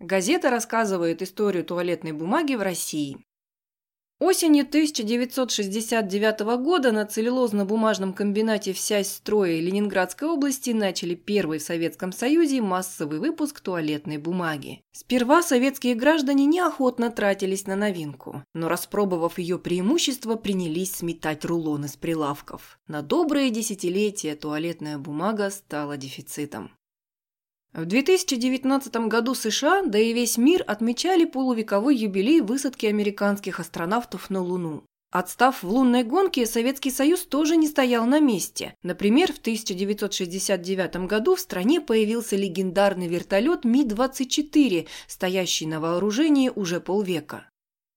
Газета рассказывает историю туалетной бумаги в России. Осенью 1969 года на целлюлозно-бумажном комбинате «Всясь строя» Ленинградской области начали первый в Советском Союзе массовый выпуск туалетной бумаги. Сперва советские граждане неохотно тратились на новинку, но распробовав ее преимущества, принялись сметать рулоны с прилавков. На добрые десятилетия туалетная бумага стала дефицитом. В 2019 году США, да и весь мир отмечали полувековой юбилей высадки американских астронавтов на Луну. Отстав в лунной гонке, Советский Союз тоже не стоял на месте. Например, в 1969 году в стране появился легендарный вертолет Ми-24, стоящий на вооружении уже полвека.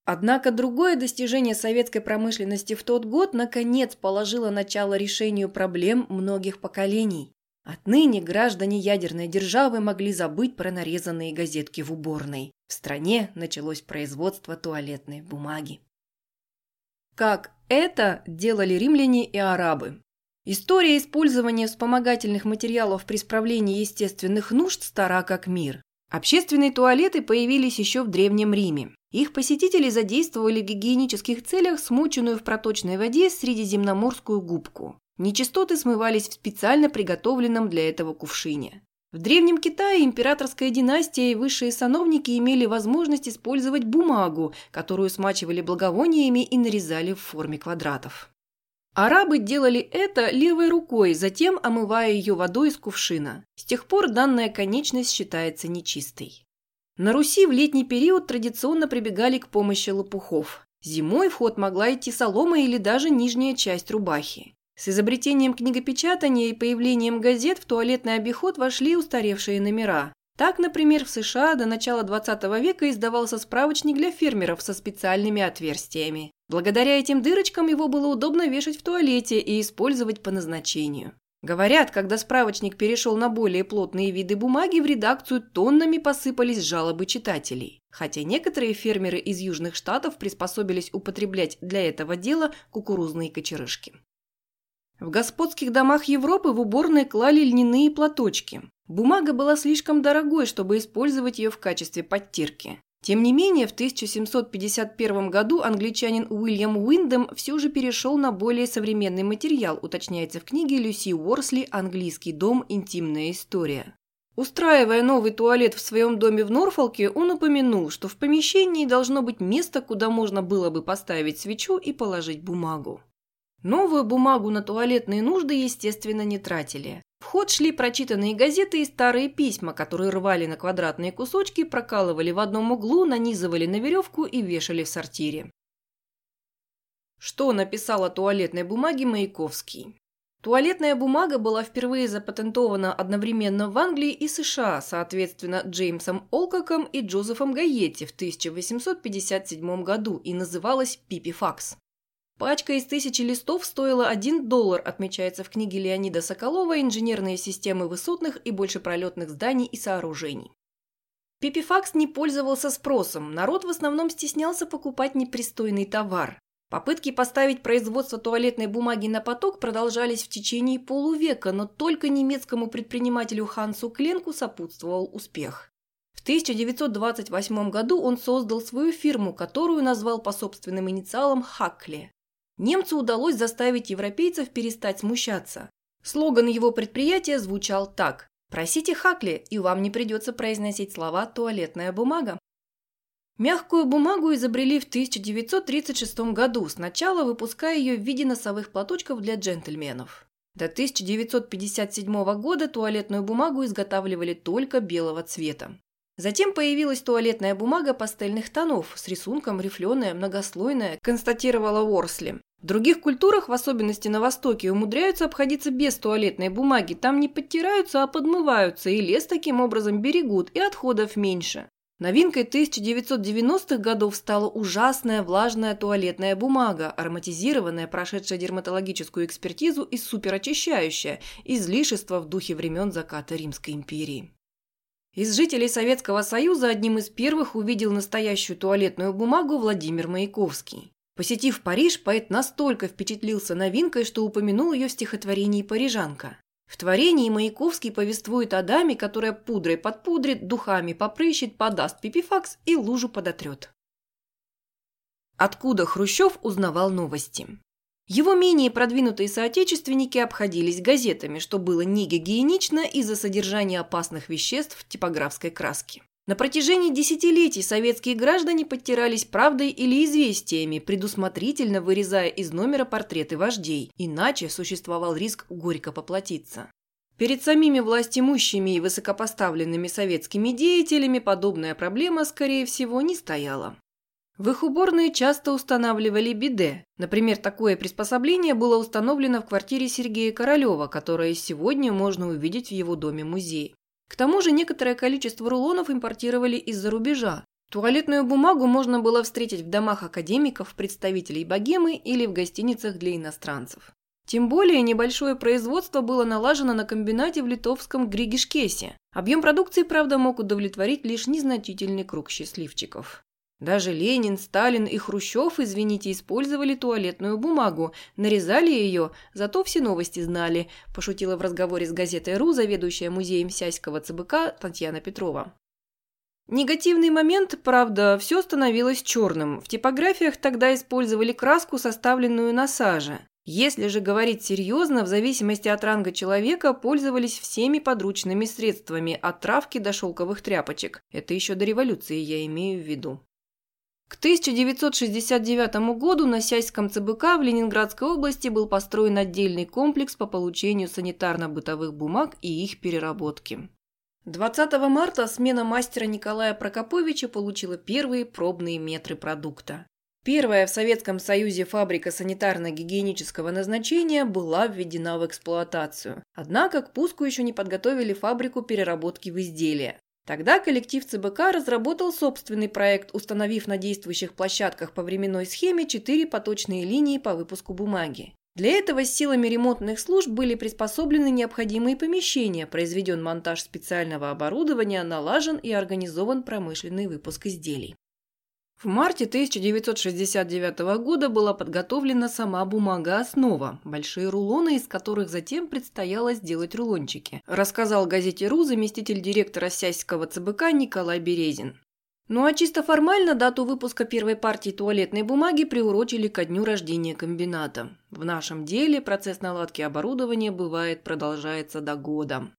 Однако другое достижение советской промышленности в тот год наконец положило начало решению проблем многих поколений. Отныне граждане ядерной державы могли забыть про нарезанные газетки в уборной. В стране началось производство туалетной бумаги. Как это делали римляне и арабы? История использования вспомогательных материалов при справлении естественных нужд стара как мир. Общественные туалеты появились еще в Древнем Риме. Их посетители задействовали в гигиенических целях смоченную в проточной воде средиземноморскую губку. Нечистоты смывались в специально приготовленном для этого кувшине. В Древнем Китае императорская династия и высшие сановники имели возможность использовать бумагу, которую смачивали благовониями и нарезали в форме квадратов. Арабы делали это левой рукой, затем омывая ее водой из кувшина. С тех пор данная конечность считается нечистой. На Руси в летний период традиционно прибегали к помощи лопухов. Зимой в ход могла идти солома или даже нижняя часть рубахи. С изобретением книгопечатания и появлением газет в туалетный обиход вошли устаревшие номера. Так, например, в США до начала 20 века издавался справочник для фермеров со специальными отверстиями. Благодаря этим дырочкам его было удобно вешать в туалете и использовать по назначению. Говорят, когда справочник перешел на более плотные виды бумаги, в редакцию тоннами посыпались жалобы читателей. Хотя некоторые фермеры из южных штатов приспособились употреблять для этого дела кукурузные кочерышки. В господских домах Европы в уборной клали льняные платочки. Бумага была слишком дорогой, чтобы использовать ее в качестве подтирки. Тем не менее, в 1751 году англичанин Уильям Уиндем все же перешел на более современный материал, уточняется в книге Люси Уорсли «Английский дом. Интимная история». Устраивая новый туалет в своем доме в Норфолке, он упомянул, что в помещении должно быть место, куда можно было бы поставить свечу и положить бумагу. Новую бумагу на туалетные нужды, естественно, не тратили. В ход шли прочитанные газеты и старые письма, которые рвали на квадратные кусочки, прокалывали в одном углу, нанизывали на веревку и вешали в сортире. Что написал о туалетной бумаге Маяковский? Туалетная бумага была впервые запатентована одновременно в Англии и США, соответственно, Джеймсом Олкоком и Джозефом Гайетти в 1857 году и называлась «Пипифакс». Пачка из тысячи листов стоила 1 доллар, отмечается в книге Леонида Соколова «Инженерные системы высотных и большепролетных зданий и сооружений». Пипифакс не пользовался спросом, народ в основном стеснялся покупать непристойный товар. Попытки поставить производство туалетной бумаги на поток продолжались в течение полувека, но только немецкому предпринимателю Хансу Кленку сопутствовал успех. В 1928 году он создал свою фирму, которую назвал по собственным инициалам Хакли немцу удалось заставить европейцев перестать смущаться. Слоган его предприятия звучал так «Просите Хакли, и вам не придется произносить слова «туалетная бумага». Мягкую бумагу изобрели в 1936 году, сначала выпуская ее в виде носовых платочков для джентльменов. До 1957 года туалетную бумагу изготавливали только белого цвета. Затем появилась туалетная бумага пастельных тонов с рисунком рифленая, многослойная, констатировала Уорсли. В других культурах, в особенности на Востоке, умудряются обходиться без туалетной бумаги. Там не подтираются, а подмываются, и лес таким образом берегут, и отходов меньше. Новинкой 1990-х годов стала ужасная влажная туалетная бумага, ароматизированная, прошедшая дерматологическую экспертизу и суперочищающая, излишество в духе времен заката Римской империи. Из жителей Советского Союза одним из первых увидел настоящую туалетную бумагу Владимир Маяковский. Посетив Париж, поэт настолько впечатлился новинкой, что упомянул ее в стихотворении «Парижанка». В творении Маяковский повествует о даме, которая пудрой подпудрит, духами попрыщет, подаст пипифакс и лужу подотрет. Откуда Хрущев узнавал новости? Его менее продвинутые соотечественники обходились газетами, что было не гигиенично из-за содержания опасных веществ в типографской краске. На протяжении десятилетий советские граждане подтирались правдой или известиями, предусмотрительно вырезая из номера портреты вождей, иначе существовал риск горько поплатиться. Перед самими властимущими и высокопоставленными советскими деятелями подобная проблема, скорее всего, не стояла. В их уборные часто устанавливали биде. Например, такое приспособление было установлено в квартире Сергея Королева, которое сегодня можно увидеть в его доме-музее. К тому же некоторое количество рулонов импортировали из-за рубежа. Туалетную бумагу можно было встретить в домах академиков, представителей богемы или в гостиницах для иностранцев. Тем более небольшое производство было налажено на комбинате в литовском Григишкесе. Объем продукции, правда, мог удовлетворить лишь незначительный круг счастливчиков. Даже Ленин, Сталин и Хрущев, извините, использовали туалетную бумагу, нарезали ее, зато все новости знали, пошутила в разговоре с газетой «Ру» заведующая музеем Сяського ЦБК Татьяна Петрова. Негативный момент, правда, все становилось черным. В типографиях тогда использовали краску, составленную на саже. Если же говорить серьезно, в зависимости от ранга человека пользовались всеми подручными средствами, от травки до шелковых тряпочек. Это еще до революции я имею в виду. К 1969 году на Сяйском ЦБК в Ленинградской области был построен отдельный комплекс по получению санитарно-бытовых бумаг и их переработке. 20 марта смена мастера Николая Прокоповича получила первые пробные метры продукта. Первая в Советском Союзе фабрика санитарно-гигиенического назначения была введена в эксплуатацию. Однако к пуску еще не подготовили фабрику переработки в изделия. Тогда коллектив ЦБК разработал собственный проект, установив на действующих площадках по временной схеме четыре поточные линии по выпуску бумаги. Для этого силами ремонтных служб были приспособлены необходимые помещения, произведен монтаж специального оборудования, налажен и организован промышленный выпуск изделий. В марте 1969 года была подготовлена сама бумага-основа, большие рулоны, из которых затем предстояло сделать рулончики, рассказал газете «РУ» заместитель директора Сяського ЦБК Николай Березин. Ну а чисто формально дату выпуска первой партии туалетной бумаги приурочили ко дню рождения комбината. В нашем деле процесс наладки оборудования бывает продолжается до года.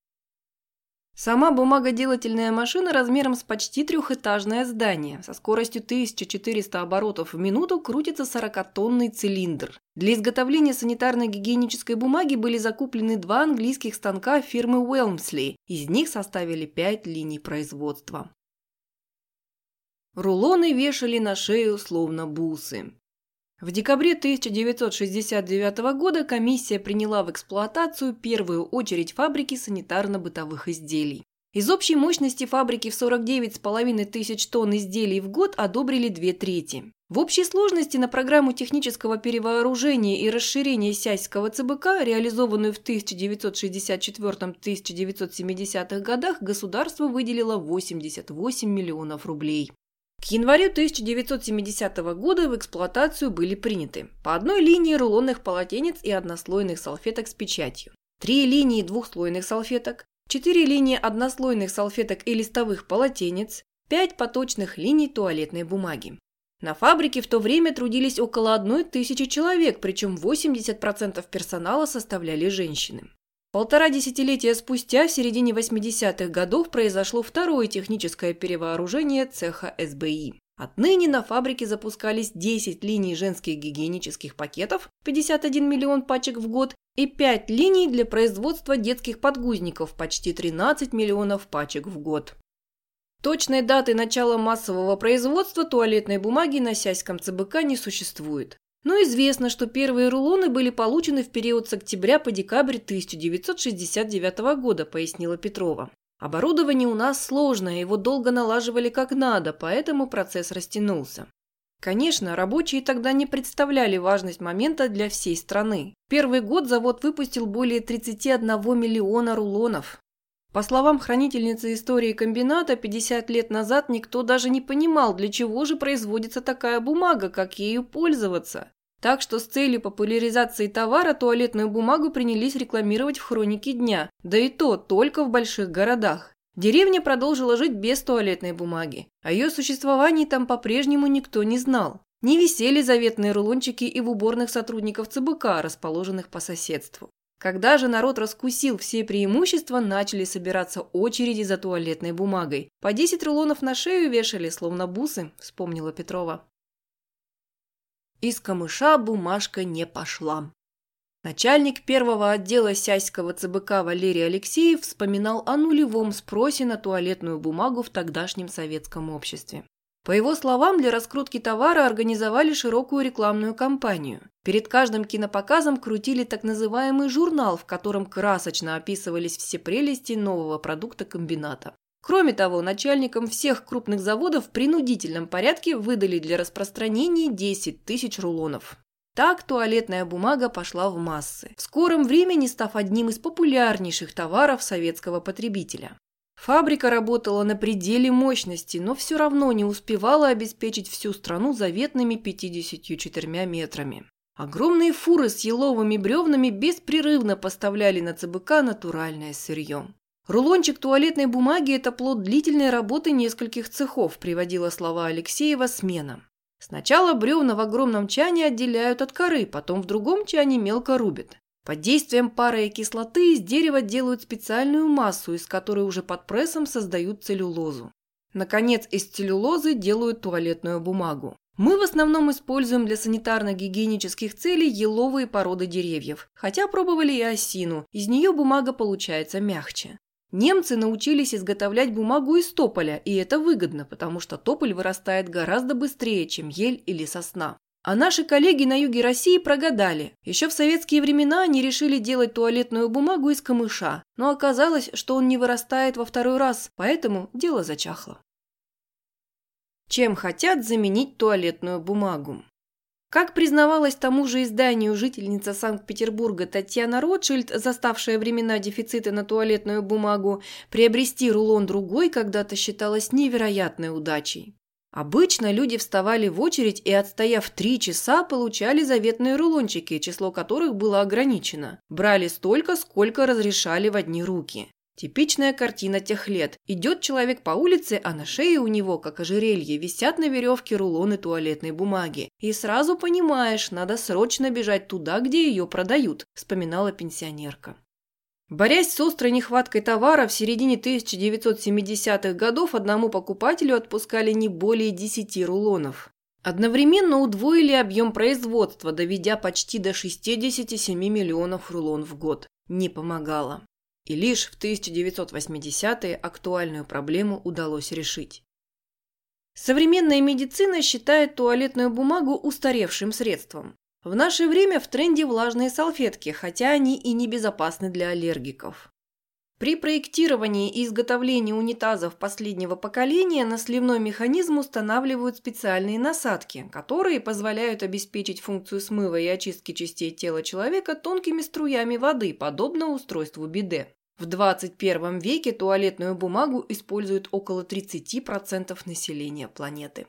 Сама бумагоделательная машина размером с почти трехэтажное здание. Со скоростью 1400 оборотов в минуту крутится 40-тонный цилиндр. Для изготовления санитарно-гигиенической бумаги были закуплены два английских станка фирмы Уэлмсли. Из них составили пять линий производства. Рулоны вешали на шею словно бусы. В декабре 1969 года комиссия приняла в эксплуатацию первую очередь фабрики санитарно-бытовых изделий. Из общей мощности фабрики в 49,5 тысяч тонн изделий в год одобрили две трети. В общей сложности на программу технического перевооружения и расширения Сяйского ЦБК, реализованную в 1964-1970-х годах, государство выделило 88 миллионов рублей. К январю 1970 года в эксплуатацию были приняты по одной линии рулонных полотенец и однослойных салфеток с печатью, три линии двухслойных салфеток, четыре линии однослойных салфеток и листовых полотенец, пять поточных линий туалетной бумаги. На фабрике в то время трудились около одной тысячи человек, причем 80% персонала составляли женщины. Полтора десятилетия спустя, в середине 80-х годов, произошло второе техническое перевооружение цеха СБИ. Отныне на фабрике запускались 10 линий женских гигиенических пакетов, 51 миллион пачек в год, и 5 линий для производства детских подгузников, почти 13 миллионов пачек в год. Точной даты начала массового производства туалетной бумаги на Сяськом ЦБК не существует. Но известно, что первые рулоны были получены в период с октября по декабрь 1969 года, пояснила Петрова. Оборудование у нас сложное, его долго налаживали как надо, поэтому процесс растянулся. Конечно, рабочие тогда не представляли важность момента для всей страны. Первый год завод выпустил более 31 миллиона рулонов. По словам хранительницы истории комбината, 50 лет назад никто даже не понимал, для чего же производится такая бумага, как ею пользоваться. Так что с целью популяризации товара туалетную бумагу принялись рекламировать в хронике дня, да и то только в больших городах. Деревня продолжила жить без туалетной бумаги. О ее существовании там по-прежнему никто не знал. Не висели заветные рулончики и в уборных сотрудников ЦБК, расположенных по соседству. Когда же народ раскусил все преимущества, начали собираться очереди за туалетной бумагой. По 10 рулонов на шею вешали, словно бусы, вспомнила Петрова. Из камыша бумажка не пошла. Начальник первого отдела Сяського ЦБК Валерий Алексеев вспоминал о нулевом спросе на туалетную бумагу в тогдашнем советском обществе. По его словам, для раскрутки товара организовали широкую рекламную кампанию. Перед каждым кинопоказом крутили так называемый журнал, в котором красочно описывались все прелести нового продукта комбината. Кроме того, начальникам всех крупных заводов в принудительном порядке выдали для распространения 10 тысяч рулонов. Так туалетная бумага пошла в массы, в скором времени став одним из популярнейших товаров советского потребителя. Фабрика работала на пределе мощности, но все равно не успевала обеспечить всю страну заветными 54 метрами. Огромные фуры с еловыми бревнами беспрерывно поставляли на ЦБК натуральное сырье. Рулончик туалетной бумаги – это плод длительной работы нескольких цехов, приводила слова Алексеева смена. Сначала бревна в огромном чане отделяют от коры, потом в другом чане мелко рубят. Под действием пары и кислоты из дерева делают специальную массу, из которой уже под прессом создают целлюлозу. Наконец, из целлюлозы делают туалетную бумагу. Мы в основном используем для санитарно-гигиенических целей еловые породы деревьев, хотя пробовали и осину, из нее бумага получается мягче. Немцы научились изготовлять бумагу из тополя, и это выгодно, потому что тополь вырастает гораздо быстрее, чем ель или сосна. А наши коллеги на юге России прогадали. Еще в советские времена они решили делать туалетную бумагу из камыша, но оказалось, что он не вырастает во второй раз, поэтому дело зачахло. Чем хотят заменить туалетную бумагу? Как признавалась тому же изданию жительница Санкт-Петербурга Татьяна Ротшильд, заставшая времена дефицита на туалетную бумагу, приобрести рулон другой когда-то считалось невероятной удачей. Обычно люди вставали в очередь и, отстояв три часа, получали заветные рулончики, число которых было ограничено. Брали столько, сколько разрешали в одни руки. Типичная картина тех лет. Идет человек по улице, а на шее у него, как ожерелье, висят на веревке рулоны туалетной бумаги. И сразу понимаешь, надо срочно бежать туда, где ее продают, вспоминала пенсионерка. Борясь с острой нехваткой товара, в середине 1970-х годов одному покупателю отпускали не более 10 рулонов. Одновременно удвоили объем производства, доведя почти до 67 миллионов рулон в год. Не помогало. И лишь в 1980-е актуальную проблему удалось решить. Современная медицина считает туалетную бумагу устаревшим средством. В наше время в тренде влажные салфетки, хотя они и небезопасны для аллергиков. При проектировании и изготовлении унитазов последнего поколения на сливной механизм устанавливают специальные насадки, которые позволяют обеспечить функцию смыва и очистки частей тела человека тонкими струями воды, подобно устройству биде. В 21 веке туалетную бумагу используют около 30% населения планеты.